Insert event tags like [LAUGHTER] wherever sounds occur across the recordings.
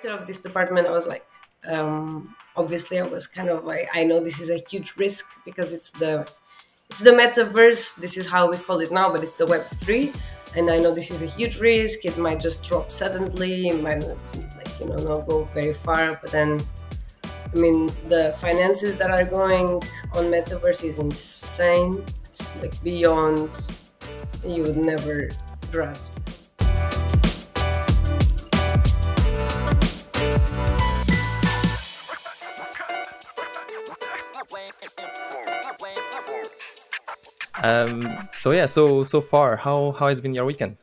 director of this department, I was like, um, obviously, I was kind of like, I know this is a huge risk because it's the it's the metaverse. This is how we call it now, but it's the Web three, and I know this is a huge risk. It might just drop suddenly. It might not, like you know not go very far. But then, I mean, the finances that are going on metaverse is insane. It's like beyond you would never grasp. Um, so yeah, so so far, how how has been your weekend?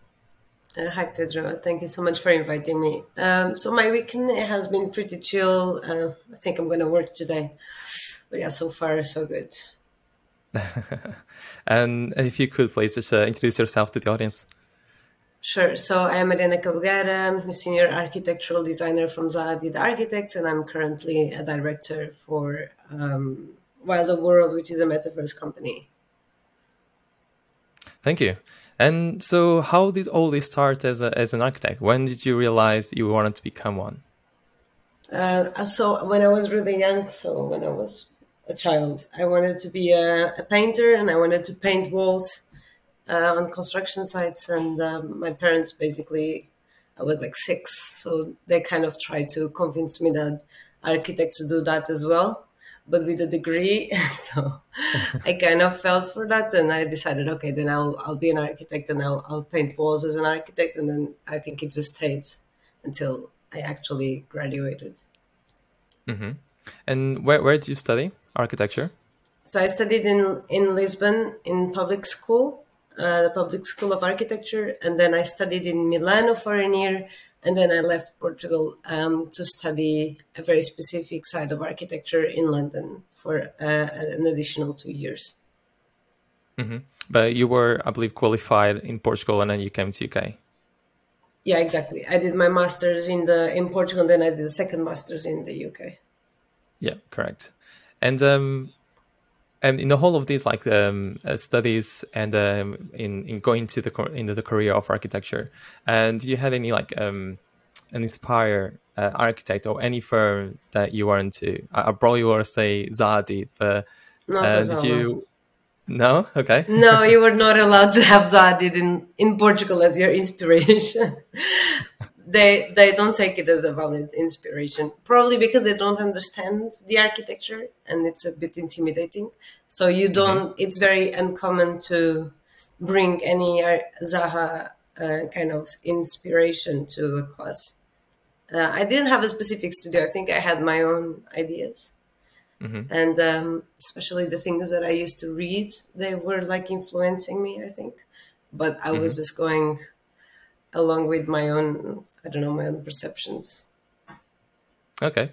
Uh, hi Pedro, thank you so much for inviting me. Um, so my weekend has been pretty chill. Uh, I think I'm going to work today, but yeah, so far so good. [LAUGHS] and if you could please just uh, introduce yourself to the audience. Sure. So I am Mariana Cabugueira. I'm a senior architectural designer from Zaha Hadid Architects, and I'm currently a director for um, Wilder World, which is a metaverse company. Thank you. And so, how did all this start as, a, as an architect? When did you realize you wanted to become one? Uh, so, when I was really young, so when I was a child, I wanted to be a, a painter and I wanted to paint walls uh, on construction sites. And um, my parents basically, I was like six, so they kind of tried to convince me that architects do that as well but with a degree. [LAUGHS] so I kind of felt for that, and I decided, okay, then I'll I'll be an architect and I'll I'll paint walls as an architect, and then I think it just stayed until I actually graduated. Mm-hmm. And where where did you study architecture? So I studied in in Lisbon in public school, uh, the public school of architecture, and then I studied in Milano for a year, and then I left Portugal um, to study a very specific side of architecture in London for uh, an additional two years. Mm-hmm. But you were, I believe, qualified in Portugal, and then you came to UK. Yeah, exactly. I did my masters in the in Portugal, and then I did the second masters in the UK. Yeah, correct. And um, and in the whole of these like um, uh, studies and um, in in going to the into the career of architecture, and do you have any like um, an inspire uh, architect or any firm that you are into? I, I probably want to say Zaha Hadid, but uh, did you? No, okay. no, you were not allowed to have Zaha in in Portugal as your inspiration [LAUGHS] they they don't take it as a valid inspiration probably because they don't understand the architecture and it's a bit intimidating so you mm-hmm. don't mm-hmm. it's very uncommon to bring any zaha uh, kind of inspiration to a class uh, i didn't have a specific studio i think i had my own ideas mm-hmm. and um, especially the things that i used to read they were like influencing me i think but i mm-hmm. was just going along with my own I don't know my own perceptions. Okay,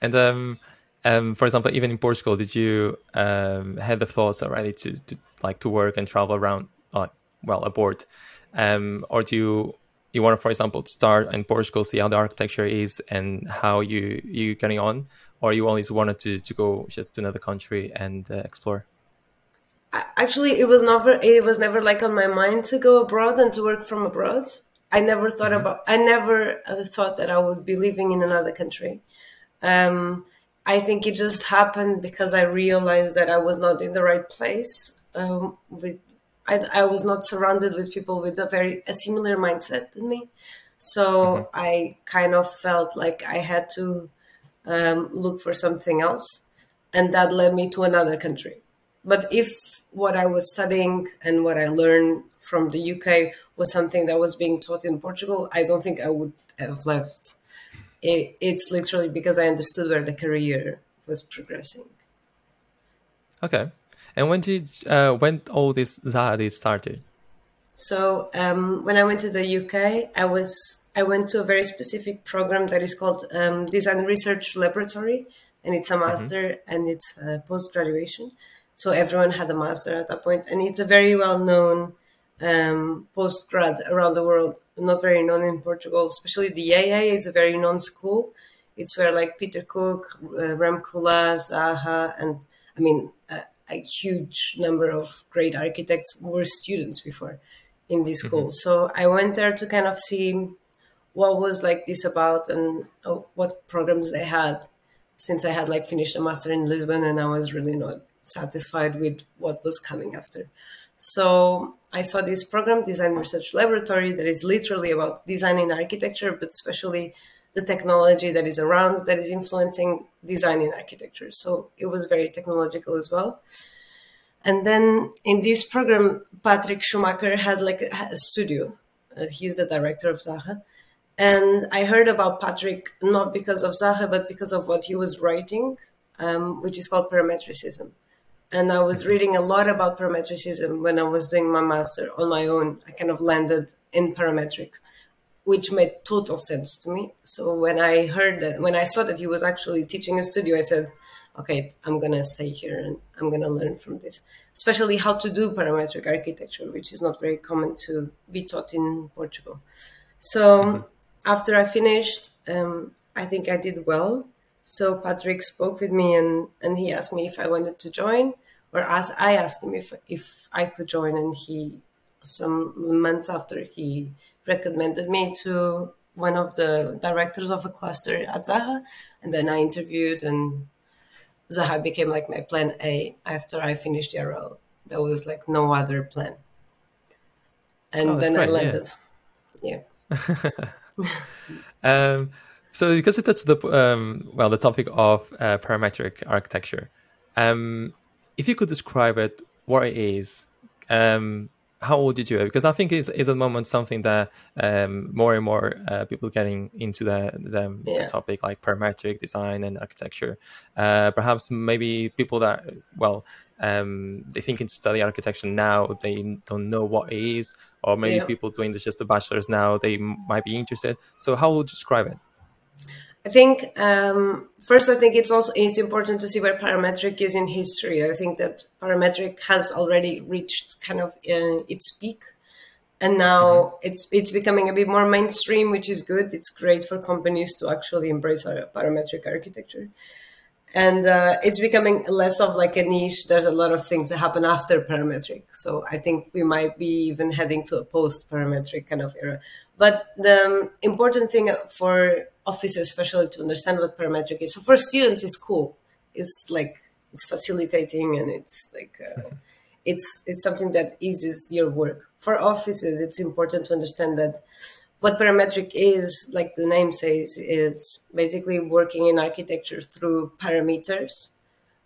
and um, um, for example, even in Portugal, did you um have the thoughts already to, to like to work and travel around, uh, well, abroad, um, or do you you want to, for example, to start in Portugal, see how the architecture is and how you you getting on, or you always wanted to to go just to another country and uh, explore? Actually, it was never it was never like on my mind to go abroad and to work from abroad. I never thought mm-hmm. about. I never uh, thought that I would be living in another country. Um, I think it just happened because I realized that I was not in the right place. Um, with I, I, was not surrounded with people with a very a similar mindset than me, so mm-hmm. I kind of felt like I had to um, look for something else, and that led me to another country. But if what I was studying and what I learned from the UK was something that was being taught in Portugal, I don't think I would have left. It, it's literally because I understood where the career was progressing. Okay, and when did uh, when all this started? So um, when I went to the UK, I was I went to a very specific program that is called um, Design Research Laboratory, and it's a mm-hmm. master mm-hmm. and it's a post graduation. So everyone had a master at that point, and it's a very well known um, post grad around the world. Not very known in Portugal, especially the AA is a very known school. It's where like Peter Cook, uh, Rem Koolhaas, Zaha, and I mean a, a, huge number of great architects were students before in this school. Mm-hmm. So I went there to kind of see what was like this about and uh, what programs they had since I had like finished a master in Lisbon and I was really not satisfied with what was coming after. So I saw this program, Design Research Laboratory, that is literally about design designing architecture, but especially the technology that is around that is influencing design in architecture. So it was very technological as well. And then in this program, Patrick Schumacher had like a, a studio. Uh, he's the director of Zaha. And I heard about Patrick not because of Zaha, but because of what he was writing, um, which is called parametricism. And I was reading a lot about parametricism when I was doing my master on my own. I kind of landed in parametrics, which made total sense to me. So when I heard that, when I saw that he was actually teaching a studio, I said, okay, I'm going to stay here and I'm going to learn from this, especially how to do parametric architecture, which is not very common to be taught in Portugal. So, mm-hmm after I finished, um, I think I did well. So Patrick spoke with me and, and he asked me if I wanted to join, or ask, I asked him if if I could join, and he some months after he recommended me to one of the directors of a cluster at Zaha, and then I interviewed, and Zaha became like my plan A after I finished the RL. There was like no other plan, and oh, then great, I landed. yeah. yeah. [LAUGHS] um, so because it touched the um, well the topic of uh, parametric architecture, um, if you could describe it, what it is, um, how would you do it? Because I think it's, it's at the moment something that um, more and more uh, people getting into the, the, yeah. the, topic like parametric design and architecture. Uh, perhaps maybe people that well um, they think to study architecture now they don't know what it is or maybe yeah. people doing just the bachelor's now they might be interested so how would you describe it i think um, first i think it's also it's important to see where parametric is in history. I think that parametric has already reached kind of uh, its peak. And now mm-hmm. it's it's becoming a bit more mainstream which is good. It's great for companies to actually embrace our parametric architecture. And uh, it's becoming less of like a niche. There's a lot of things that happen after parametric. So i think we might be even heading to a post parametric kind of era. But the um, important thing for offices especially to understand what parametric is so for students it's cool it's like it's facilitating and it's like uh, [LAUGHS] it's it's something that eases your work for offices it's important to understand that what parametric is, like the name says, is basically working in architecture through parameters,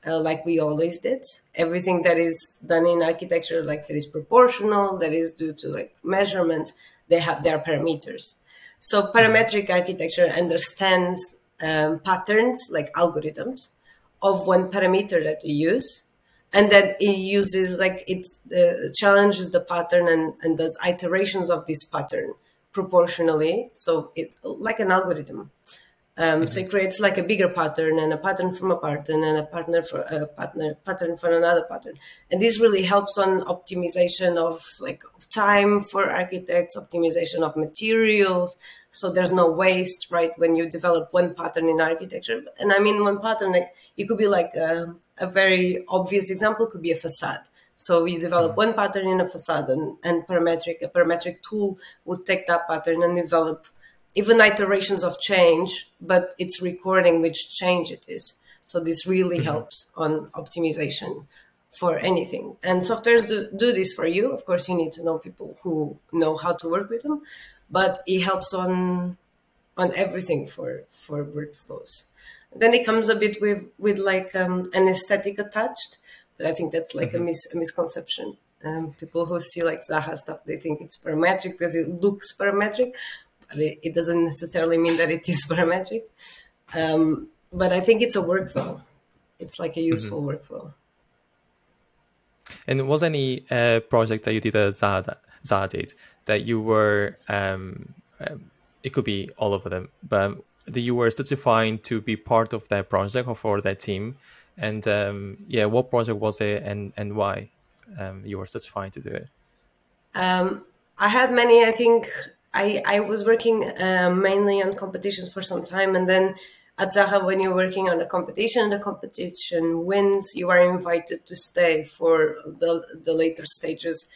uh, like we always did. Everything that is done in architecture, like that is proportional, that is due to like measurements, they have their parameters. So parametric architecture understands um, patterns, like algorithms, of one parameter that you use, and then it uses like it uh, challenges the pattern and, and does iterations of this pattern proportionally. So it like an algorithm. Um, mm-hmm. So it creates like a bigger pattern and a pattern from a pattern and a partner for a partner pattern for another pattern. And this really helps on optimization of like time for architects, optimization of materials. So there's no waste, right? When you develop one pattern in architecture, and I mean one pattern, like it could be like a, a very obvious example could be a facade. So you develop mm-hmm. one pattern in a facade and, and parametric, a parametric tool would take that pattern and develop even iterations of change, but it's recording which change it is. So this really mm-hmm. helps on optimization for anything. And softwares do, do this for you. Of course, you need to know people who know how to work with them, but it helps on on everything for for workflows. Then it comes a bit with with like um, an aesthetic attached. But I think that's like mm-hmm. a, mis- a, misconception. Um, people who see like Zaha stuff, they think it's parametric because it looks parametric, but it, it doesn't necessarily mean that it is [LAUGHS] parametric. Um, but I think it's a workflow. It's like a mm-hmm. useful mm-hmm. workflow. And was any uh, project that you did Zaha did that you were, um, um, it could be all of them, but that you were certifying to be part of that project or for that team and um, yeah, what project was it, and and why um, you were satisfied to do it? Um, I had many. I think I I was working uh, mainly on competitions for some time, and then at Zaha, when you're working on a competition, the competition wins, you are invited to stay for the the later stages.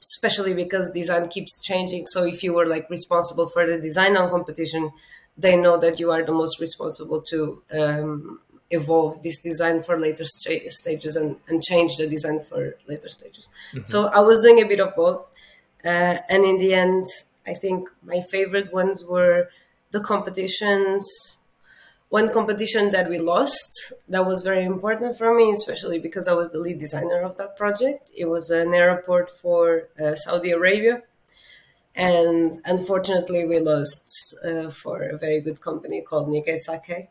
especially because design keeps changing. So if you were like responsible for the design on competition, they know that you are the most responsible to um, evolve this design for later st- stages and, and change the design for later stages. Mm-hmm. So I was doing a bit of both. Uh, and in the end, I think my favorite ones were the competitions. One competition that we lost that was very important for me, especially because I was the lead designer of that project. It was an airport for uh, Saudi Arabia and unfortunately we lost uh, for a very good company called Nikken Sekkei.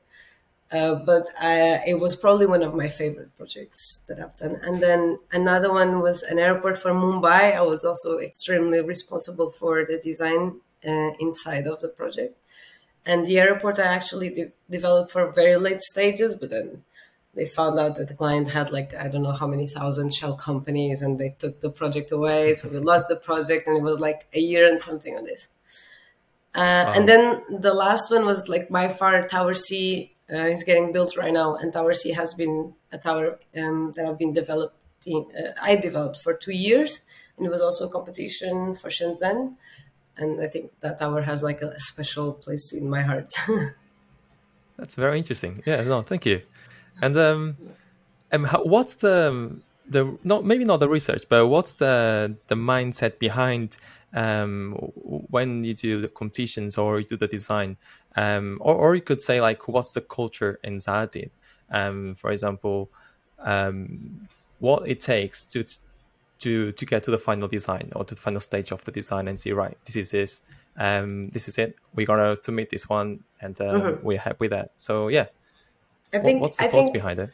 Uh, but I, it was probably one of my favorite projects that I've done. And then another one was an airport for Mumbai. I was also extremely responsible for the design uh, inside of the project. And the airport I actually de- developed for very late stages, but then they found out that the client had like I don't know how many thousand shell companies, and they took the project away. So we lost the project, and it was like a year and something on this. Uh, wow. And then the last one was like by far Tower C uh, is getting built right now, and Tower C has been a tower um, that I've been developing. Uh, I developed for two years, and it was also a competition for Shenzhen, and I think that tower has like a special place in my heart. [LAUGHS] That's very interesting. Yeah, no, thank you. And um, um what's the um, the not maybe not the research, but what's the the mindset behind um when you do the competitions or you do the design? Um, or or you could say like what's the culture in Zaha Um, for example, um, what it takes to to to get to the final design or to the final stage of the design and say right this is this um this is it we're gonna submit this one and uh, mm-hmm. we're happy with that so yeah I think what's the I thoughts think, behind it?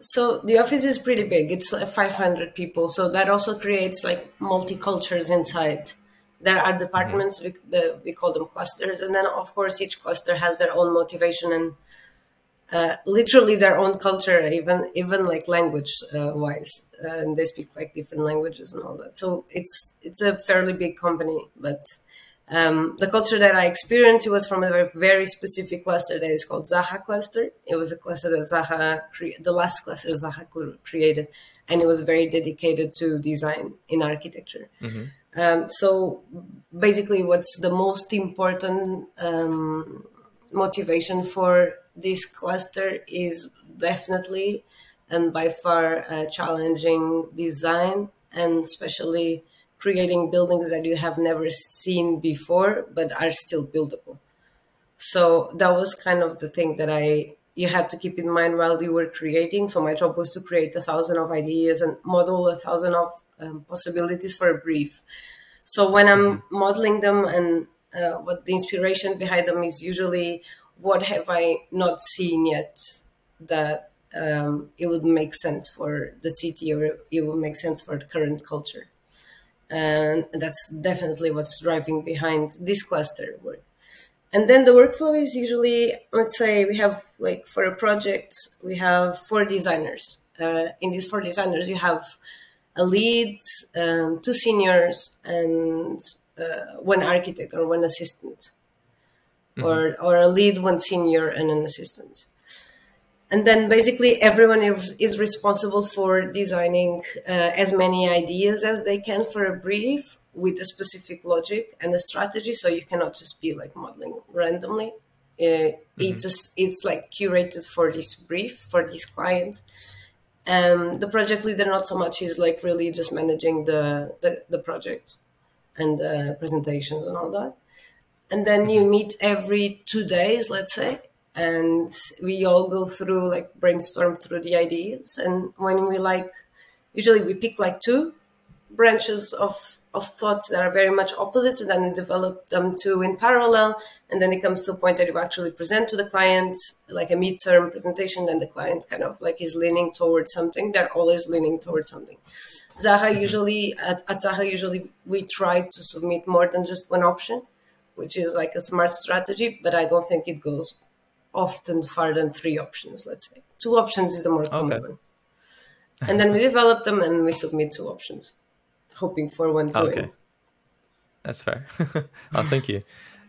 So the office is pretty big. It's like 500 people. So that also creates like multicultures inside. There are departments mm-hmm. we, the, we call them clusters, and then of course each cluster has their own motivation and uh, literally their own culture, even even like language uh, wise, uh, and they speak like different languages and all that. So it's it's a fairly big company, but um, the culture that I experienced it was from a very, very, specific cluster that is called Zaha cluster. It was a cluster that Zaha, cre- the last cluster Zaha created, and it was very dedicated to design in architecture. Mm-hmm. Um, so basically, what's the most important um, motivation for this cluster is definitely and by far uh, challenging design and especially creating buildings that you have never seen before but are still buildable. So that was kind of the thing that i you had to keep in mind while you were creating. So my job was to create a thousand of ideas and model a thousand of um, possibilities for a brief. So when i'm mm-hmm. modeling them and uh, what the inspiration behind them is usually what have i not seen yet that um, it would make sense for the city or it would make sense for the current culture. And that's definitely what's driving behind this cluster work. And then the workflow is usually let's say we have like for a project we have four designers. Uh, in these four designers you have a lead um, two seniors and uh, one architect or one assistant. Mm-hmm. or or a lead one senior and an assistant. And then basically everyone is, is responsible for designing uh, as many ideas as they can for a brief with a specific logic and a strategy. So you cannot just be like modeling randomly. Uh, mm-hmm. it's just, it's like curated for this brief for this client um, the project leader not so much. Is like really just managing the the, the project and uh, presentations and all that. And then you mm-hmm. meet every two days let's say and we all go through like brainstorm through the ideas. And when we like usually we pick like two branches of of thoughts that are very much opposites and then develop them two in parallel and then it comes to a point that you actually present to the client like a midterm presentation then the client kind of like is leaning towards something they're always leaning towards something zaha mm-hmm. usually at, at zaha usually we try to submit more than just one option which is like a smart strategy but i don't think it goes often far than three options, let's say. Two options is the more common okay. one. And then we develop them and we submit two options, hoping for one to okay. That's fair. [LAUGHS] oh, thank you.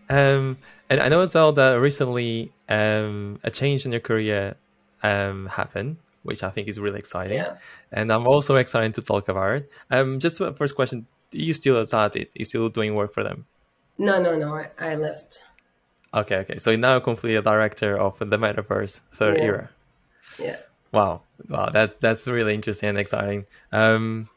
Um, and I know as well that recently um, a change in your career um, happened, which I think is really exciting. Yeah. And I'm also excited to talk about it. Um, just first question Do you still at it? You still doing work for them? No, no, no. I, I left. Okay, okay. So you're now completely a director of the Metaverse Third Yeah. Era. Yeah. Wow, wow, that's that's really interesting and exciting. Um.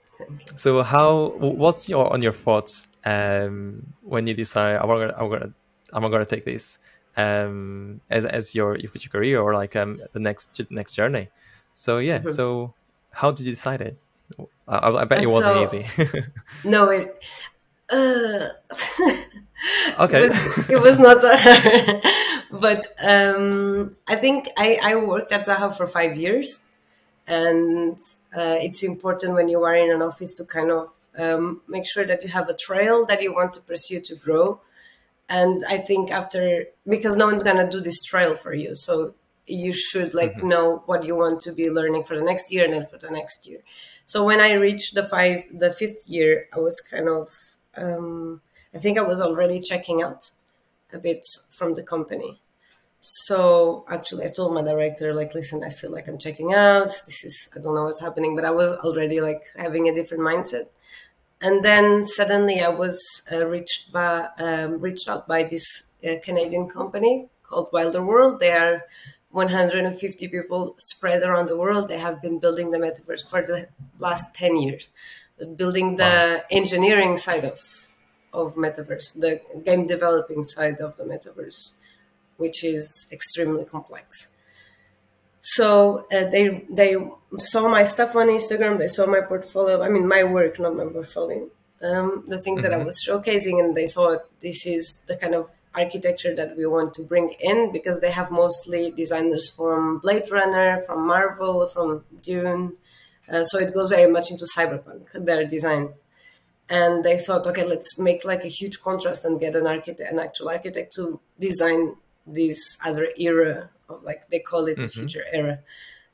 So how? What's your on your thoughts um, when you decide I'm gonna I'm gonna I'm gonna take this um, as as your future career or like um, the next next journey? So yeah, Mhm. so how did you decide it? I, I bet it wasn't So- easy. [LAUGHS] No, it. Uh, [LAUGHS] Okay. It was, it was not, [LAUGHS] but um, I think I, I worked at Zaha for five years, and uh, it's important when you are in an office to kind of um, make sure that you have a trail that you want to pursue to grow. And I think after because no one's gonna do this trail for you, so you should like know what you want to be learning for the next year and then for the next year. So when I reached the five, the fifth year, I was kind of, um, I think I was already checking out a bit from the company. So actually, I told my director, like, listen, I feel like I'm checking out. This is, I don't know what's happening, but I was already like having a different mindset. And then suddenly, I was uh, reached by, um, reached out by this uh, Canadian company called Wilder World. They are 150 people spread around the world. They have been building the metaverse for the last 10 years, building the engineering side of of metaverse, the game developing side of the metaverse, which is extremely complex. So uh, they they saw my stuff on Instagram. They saw my portfolio. I mean, my work, not my portfolio. Um, the things that I was showcasing, and they thought this is the kind of architecture that we want to bring in because they have mostly designers from Blade Runner, from Marvel, from Dune. Uh, so it goes very much into cyberpunk their design and they thought, okay, let's make like a huge contrast and get an architect, an actual architect to design this other era of like they call it the future era.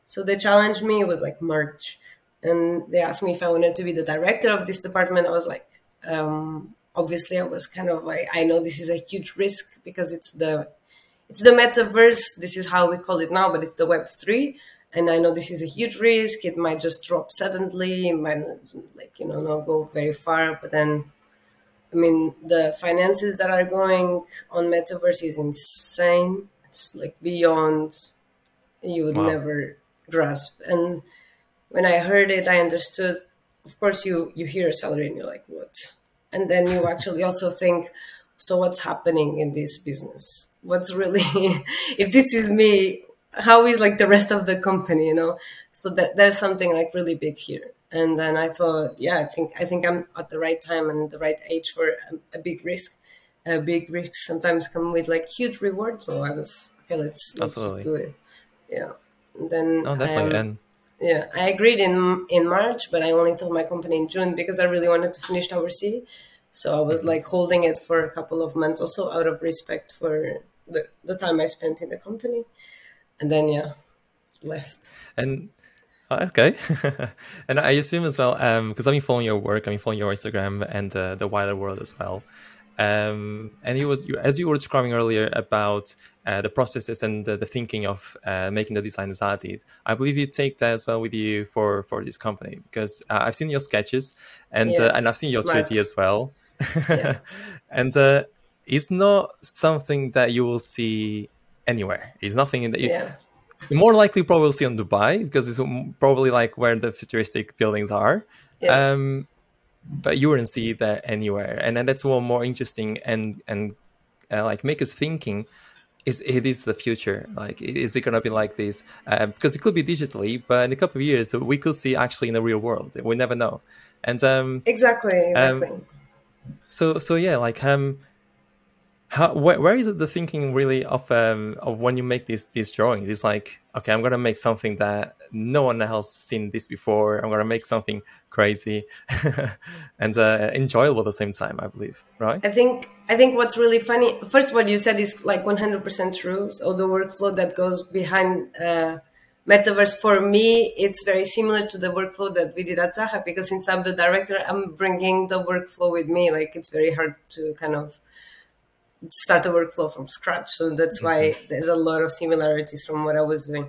So they challenged me. It was like March, and they asked me if I wanted to be the director of this department. I was like, um, obviously, I was kind of like, I know this is a huge risk because it's the it's the metaverse. This is how we call it now, but it's the Web three. And I know this is a huge risk. It might just drop suddenly. It might like you know not go very far. But then, I mean, the finances that are going on metaverse is insane. It's like beyond you would Wow. never grasp. And when I heard it, I understood. Of course, you you hear a salary and you're like, what? And then you [LAUGHS] actually also think, so what's happening in this business? What's really, [LAUGHS] if this is me, how is like the rest of the company? You know, so that there's something like really big here. And then I thought, yeah, I think I think I'm at the right time and the right age for a, a big risk. A big risk sometimes come with like huge rewards. So I was okay. Let's let's just do it. Yeah. And then no, definitely. um, and yeah, I agreed in in March, but I only told my company in June because I really wanted to finish Tower C. So I was like holding it for a couple of months, also out of respect for the, the time I spent in the company. And then yeah, left. And oh, okay, [LAUGHS] and I assume as well, because I've been following your work, I've been following your Instagram and uh, the Wilder World as well. Um, and you was you, as you were describing earlier about uh, the processes and the, the thinking of uh, making the design did. I believe you take that as well with you for for this company because uh, I've seen your sketches and Yeah, uh, and I've seen your smart. 3D as well. Yeah. [LAUGHS] and uh, it's not something that you will see anywhere. It's nothing in that you, Yeah, more likely probably see on Dubai because it's probably like where the futuristic buildings are. Yeah. Um, but you wouldn't see that anywhere, and then that's one more interesting and and uh, like make us thinking. Is it is the future? Like, is it gonna be like this? Uh, because it could be digitally, but in a couple of years we could see actually in the real world. We never know. And um, exactly, Um, exactly. so so yeah, like um, how where, where is it the thinking really of um of when you make these these drawings? It's like okay, I'm gonna make something that no one else seen this before. I'm gonna make something crazy [LAUGHS] and uh, enjoyable at the same time. I believe, right? I think I think what's really funny. First, what you said is like 100% true. So the workflow that goes behind uh, metaverse for me, it's very similar to the workflow that we did at Zaha because since I'm the director, I'm bringing the workflow with me. Like it's very hard to kind of start a workflow from scratch. So that's why there's a lot of similarities from what I was doing.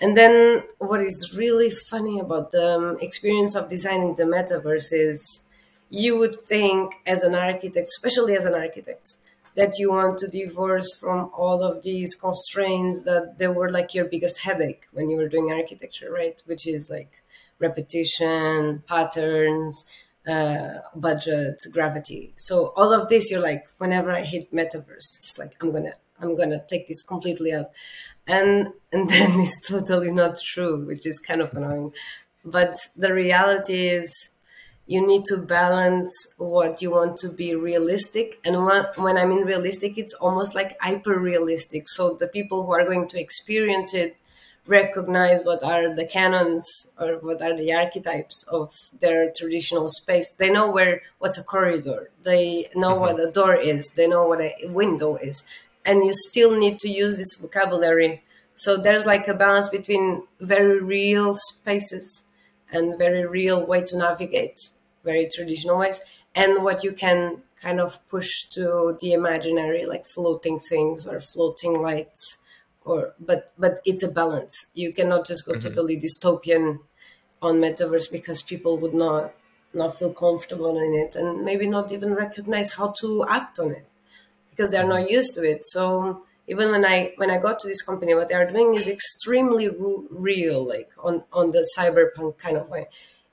And then what is really funny about the um, experience of designing the metaverse is you would think as an architect, especially as an architect, that you want to divorce from all of these constraints that they were like your biggest headache when you were doing architecture, right? Which is like repetition, patterns, uh, budget, gravity. So all of this, you're like, whenever I hit metaverse, it's like I'm gonna I'm gonna take this completely out, and and [LAUGHS] then it's totally not true, which is kind of annoying. But the reality is you need to balance what you want to be realistic and when i mean realistic it's almost like hyper realistic so the people who are going to experience it recognize what are the canons or what are the archetypes of their traditional space. They know where what's a corridor. They know mm-hmm. what a door is. They know what a window is. And you still need to use this vocabulary. So there's like a balance between very real spaces and very real way to navigate very traditional ways, and what you can kind of push to the imaginary, like floating things or floating lights, or but but it's a balance. You cannot just go mm-hmm. totally dystopian on metaverse because people would not not feel comfortable in it and maybe not even recognize how to act on it because they're not used to it. So even when I when I got to this company, what they are doing is extremely real, like on on the cyberpunk kind of way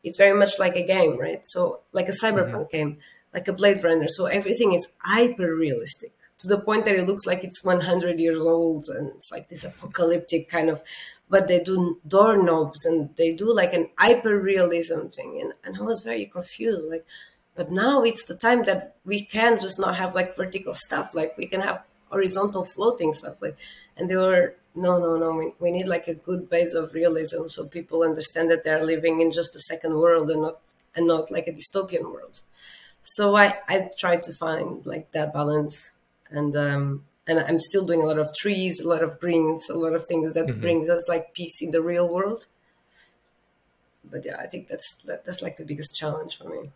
it's very much like a game, right? So like a cyberpunk mm-hmm. game, like a Blade Runner. So everything is hyper realistic to the point that it looks like it's 100 years old and it's like this apocalyptic kind of. But they do doorknobs and they do like an hyper realism thing, and, and I was very confused. Like, but now it's the time that we can just not have like vertical stuff. Like we can have horizontal floating stuff. Like, and they were no no no we, we need like a good base of realism so people understand that they're living in just a second world and not and not like a dystopian world so i i tried to find like that balance and um and i'm still doing a lot of trees a lot of greens a lot of things that mm-hmm. brings us like peace in the real world but yeah i think that's that, that's like the biggest challenge for me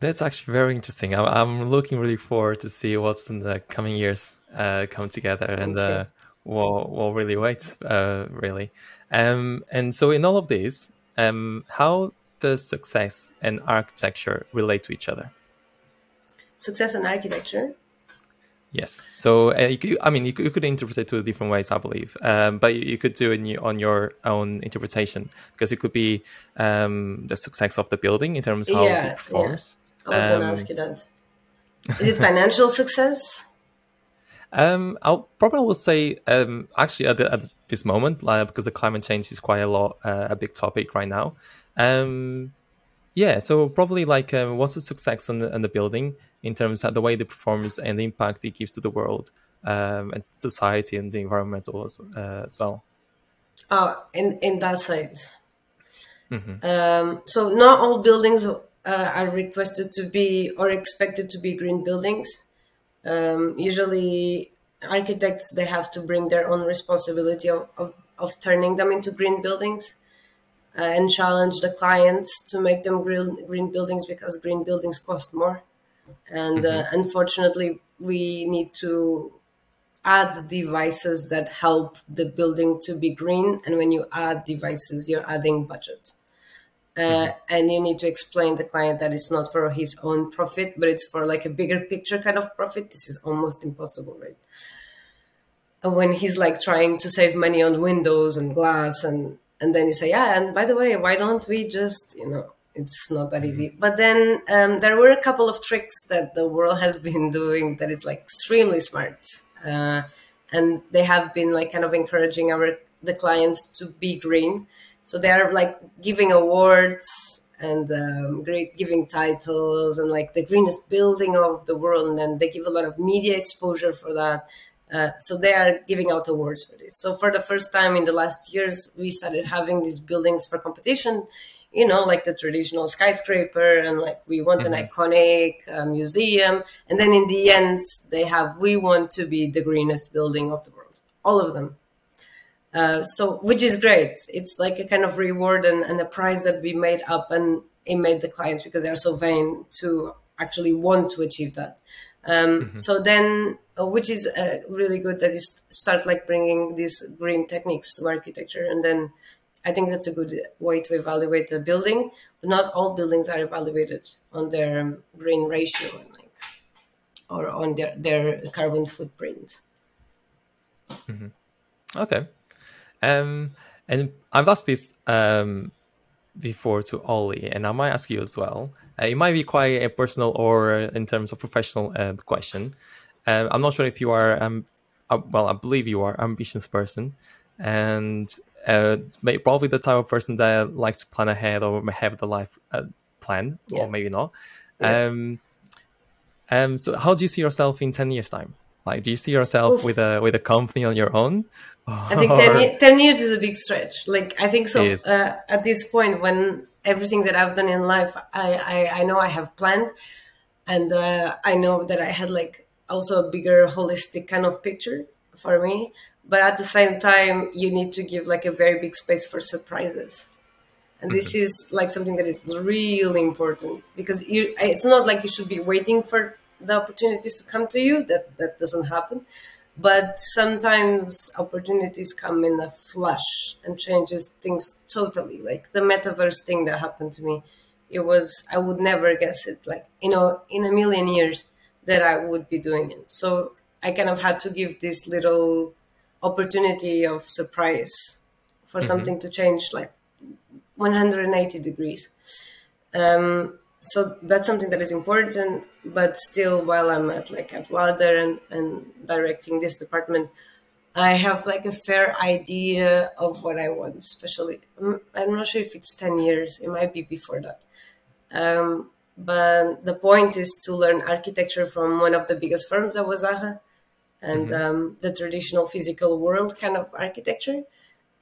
that's actually very interesting. I'm, I'm looking really forward to see what's in the coming years uh, come together, and uh, will will really wait, uh, really. Um, and so in all of this, um, how does success and architecture relate to each other? Success and architecture. Yes. So uh, you could, I mean, you could, you could, interpret it two different ways, I believe. Um, but you, could do it on your own interpretation because it could be um, the success of the building in terms of how yeah, it performs. Yeah. I was going to ask you that. Is it [LAUGHS] financial success? Um, I'll probably will say um, actually at, the, at this moment, like, because the climate change is quite a lot uh, a big topic right now. Um, yeah, so probably like um, what's the success on the, in the building in terms of the way it performs and the impact it gives to the world um, and society and the environmental as, uh, as well. Oh, in in that side. Mm-hmm. Um, so not all buildings uh, are requested to be or expected to be green buildings. Um, usually, architects they have to bring their own responsibility of, of, of turning them into green buildings uh, and challenge the clients to make them green, green buildings because green buildings cost more. And mm-hmm. uh, unfortunately, we need to add devices that help the building to be green. And when you add devices, you're adding budget. Uh, mm-hmm. and you need to explain the client that it's not for his own profit, but it's for like a bigger picture kind of profit. This is almost impossible, right? when he's like trying to save money on windows and glass, and and then you say, yeah, and by the way, why don't we just, you know, it's not that easy. Mm-hmm. But then um, there were a couple of tricks that the world has [LAUGHS] been doing that is like extremely smart, uh, and they have been like kind of encouraging our the clients to be green. So they're like giving awards and um, great giving titles and like the greenest building of the world. And then they give a lot of media exposure for that. Uh, so they are giving out awards for this. So for the first time in the last years we started having these buildings for competition you know like the traditional skyscraper and like we want mm-hmm. an iconic uh, museum and then in the end they have we want to be the greenest building of the world all of them uh, so, which is great. It's like a kind of reward and, and a prize that we made up and it made the clients because they're so vain to actually want to achieve that. Um, mm-hmm. So then, uh, which is uh, really good that you st- start like bringing these green techniques to architecture, and then I think that's a good way to evaluate a building. But not all buildings are evaluated on their green ratio and like, or on their, their carbon footprint. Mm-hmm. Okay. Um, and I've asked this um, before to Ollie, and I might ask you as well. Uh, it might be quite a personal or in terms of professional uh, question. Uh, I'm not sure if you are, um, uh, well, I believe you are ambitious person, and uh, probably the type of person that likes to plan ahead or have the life uh, plan, yeah. or maybe not. Yeah. Um, um, so, how do you see yourself in ten years' time? Like, do you see yourself Oof. with a with a company on your own? I think 10, [LAUGHS] 10, years is a big stretch. Like, I think so. Uh, at this point, when everything that I've done in life, I I, I know I have planned, and uh, I know that I had like also a bigger holistic kind of picture for me but at the same time you need to give like a very big space for surprises. And this mm-hmm. is like something that is really important because you it's not like you should be waiting for the opportunities to come to you. That that doesn't happen. But sometimes opportunities come in a flash and changes things totally. Like the metaverse thing that happened to me it was i would never guess it like you know in a million years that i would be doing it. So i kind of had to give this little opportunity of surprise for mm-hmm. something to change like 180 degrees. Um, so that's something that is important. But still, while I'm at like at Wilder and, and directing this department, I have like a fair idea of what I want. Especially, mm, I'm not sure if it's 10 years. It might be before that. Um, but the point is to learn architecture from one of the biggest firms at was Zaha and mm-hmm. um, the traditional physical world kind of architecture,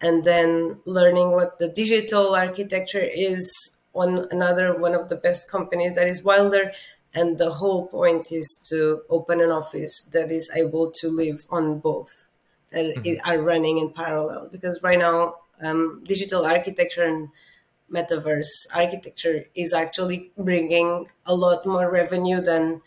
and then learning what the digital architecture is on another one of the best companies that is Wilder. And the whole point is to open an office that is able to live on both, that mm-hmm. are running in parallel. Because right now, um, digital architecture and metaverse architecture is actually bringing a lot more revenue than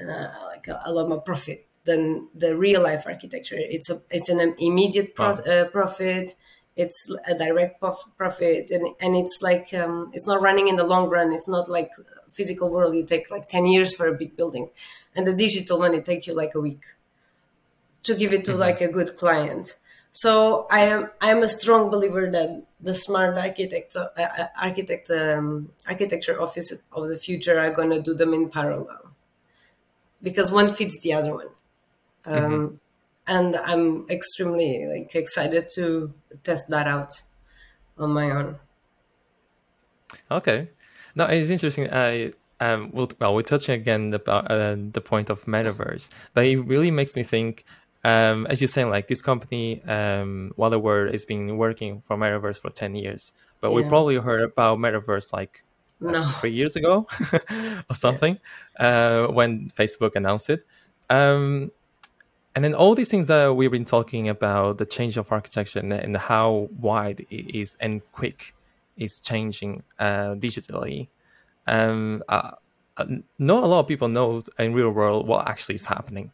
uh, like a, a, lot more profit than the real life architecture. It's a it's an immediate pro- uh, profit. It's a direct prof- profit, and and it's like um, it's not running in the long run. It's not like physical world. You take like ten years for a big building, and the digital one it take you like a week to give it to mm-hmm. like a good client. So I am I am a strong believer that the smart architect uh, uh architect um, architecture office of the future are going to do them in parallel because one feeds the other one. Mm-hmm. um, mm-hmm. and I'm extremely like excited to test that out on my own. Okay, no, it's interesting. I um, well, well, we're touching again about uh, the point of metaverse, but it really makes me think. Um, as you're saying, like this company, um, Wilder World has been working for metaverse for ten years, but yeah. we probably heard about metaverse like no. three years ago [LAUGHS] or something yeah. uh, when Facebook announced it. Um, and then all these things that we've been talking about the change of architecture and, how wide it is and quick is changing uh, digitally. Um, uh, uh, not a lot of people know in real world what actually is happening.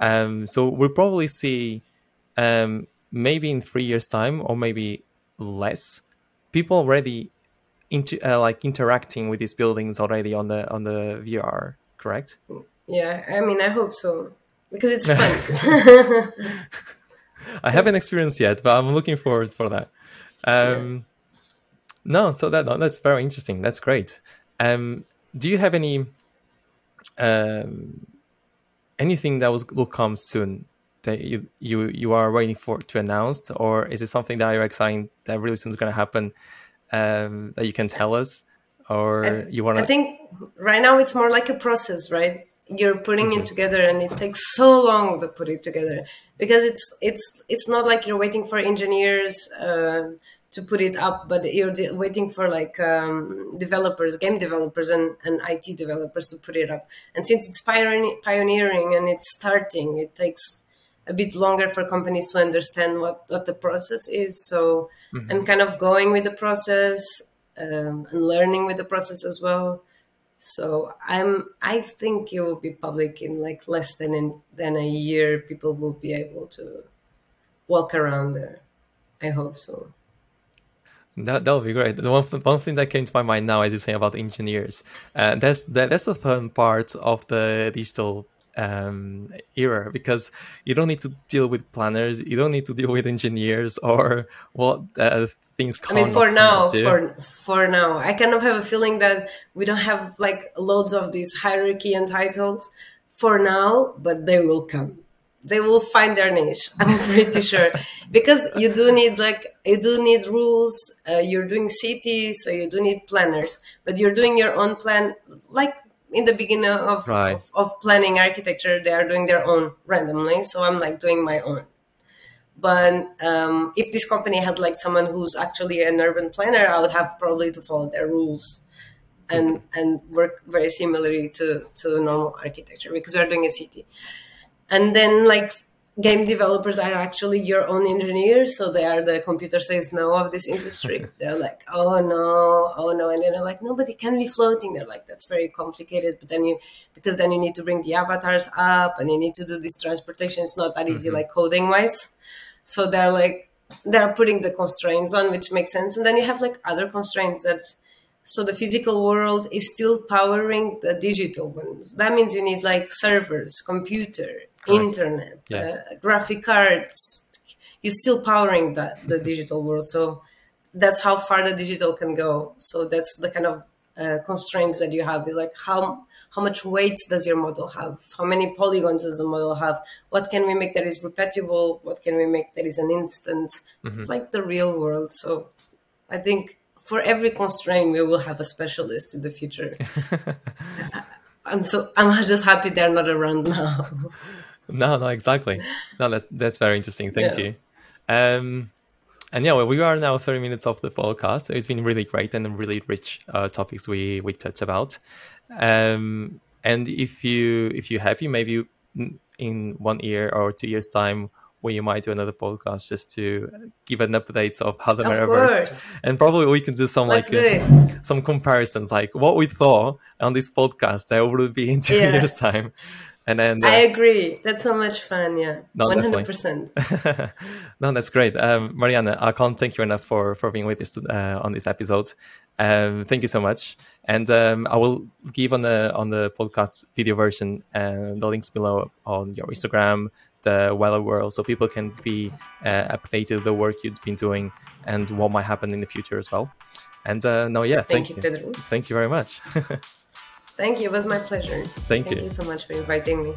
Um, so we'll probably see um, maybe in three years time or maybe less people already into uh, like interacting with these buildings already on the on the vr correct? Yeah i mean i hope so because it's fun. [LAUGHS] I haven't experienced yet, but I'm looking forward for that. Um. No, so that that's very interesting. That's great. Um, do you have any um, anything that was, will come soon that you you you are waiting for to announce, or is it something that you're excited that really soon is going to happen um, that you can tell us, or I, you want? to? I think right now it's more like a process, right? You're putting mm-hmm. it together and it takes so long to put it together because it's it's it's not like you're waiting for engineers uh, to put it up but you're de- waiting for like um, developers game developers and, and it developers to put it up and since it's pioneering and it's starting it takes a bit longer for companies to understand what, what the process is so mm-hmm. i'm kind of going with the process um, and learning with the process as well so I'm I think it will be public in like less than in, than a year. People will be able to walk around there. I hope so. That that would be great. The one one thing that came to my mind now, as you say about engineers, uh, that's that, that's the fun part of the digital um, era because you don't need to deal with planners, you don't need to deal with engineers or what uh, things. Come. I mean, for now, for for now, I kind of have a feeling that we don't have like loads of these hierarchy and titles for now, but they will come they will find their niche [LAUGHS] i'm pretty sure because you do need like you do need rules uh, you're doing cities so you do need planners but you're doing your own plan like in the beginning of, right. of, of, planning architecture they are doing their own randomly so i'm like doing my own. But um, if this company had like someone who's actually an urban planner i would have probably to follow their rules and and work very similarly to to normal architecture because we're doing a city. And then like game developers are actually your own engineers so they are the computer says no of this industry. [LAUGHS] They're like oh no oh no and then they're like nobody can be floating. They're like that's very complicated but then you because then you need to bring the avatars up and you need to do this transportation. It's not that easy mm-hmm. like coding wise so they're like they're putting the constraints on which makes sense. And then you have like other constraints that so the physical world is still powering the digital ones. That means you need like servers computer internet, yeah. uh, graphic cards. You're still powering that the digital world. So that's how far the digital can go. So that's the kind of uh, constraints that you have. Is like how how much weight does your model have? How many polygons does the model have? What can we make that is repeatable? What can we make that is an instant? Mm-hmm. It's like the real world. So I think for every constraint, we will have a specialist in the future. [LAUGHS] I'm so I'm just happy they're not around now. [LAUGHS] No, no, exactly. No, that, that's very interesting. Thank yeah. you. Um, and yeah, well, we are now 30 minutes off the podcast. It's been really great and really rich uh, topics we we touched about. Um, and if you if you're happy, maybe in one year or two years time, we might do another podcast just to give an update of how the of metaverse, course. and probably we can do some Let's like uh, some comparisons, like what we thought on this podcast that would be in two yeah. years time. And then uh, I agree. That's so much fun. Yeah, one hundred percent. [LAUGHS] No, that's great, um, Mariana. I can't thank you enough for for being with us uh, on this episode. Um, thank you so much. And um, I will give on the on the podcast video version uh, the links below on your Instagram, the Wilder World, so people can be uh, updated the work you've been doing and what might happen in the future as well. And uh, no, yeah, thank, thank you, Pedro. Thank you very much. [LAUGHS] Thank you. It was my pleasure. Thank, Thank you. you so much for inviting me.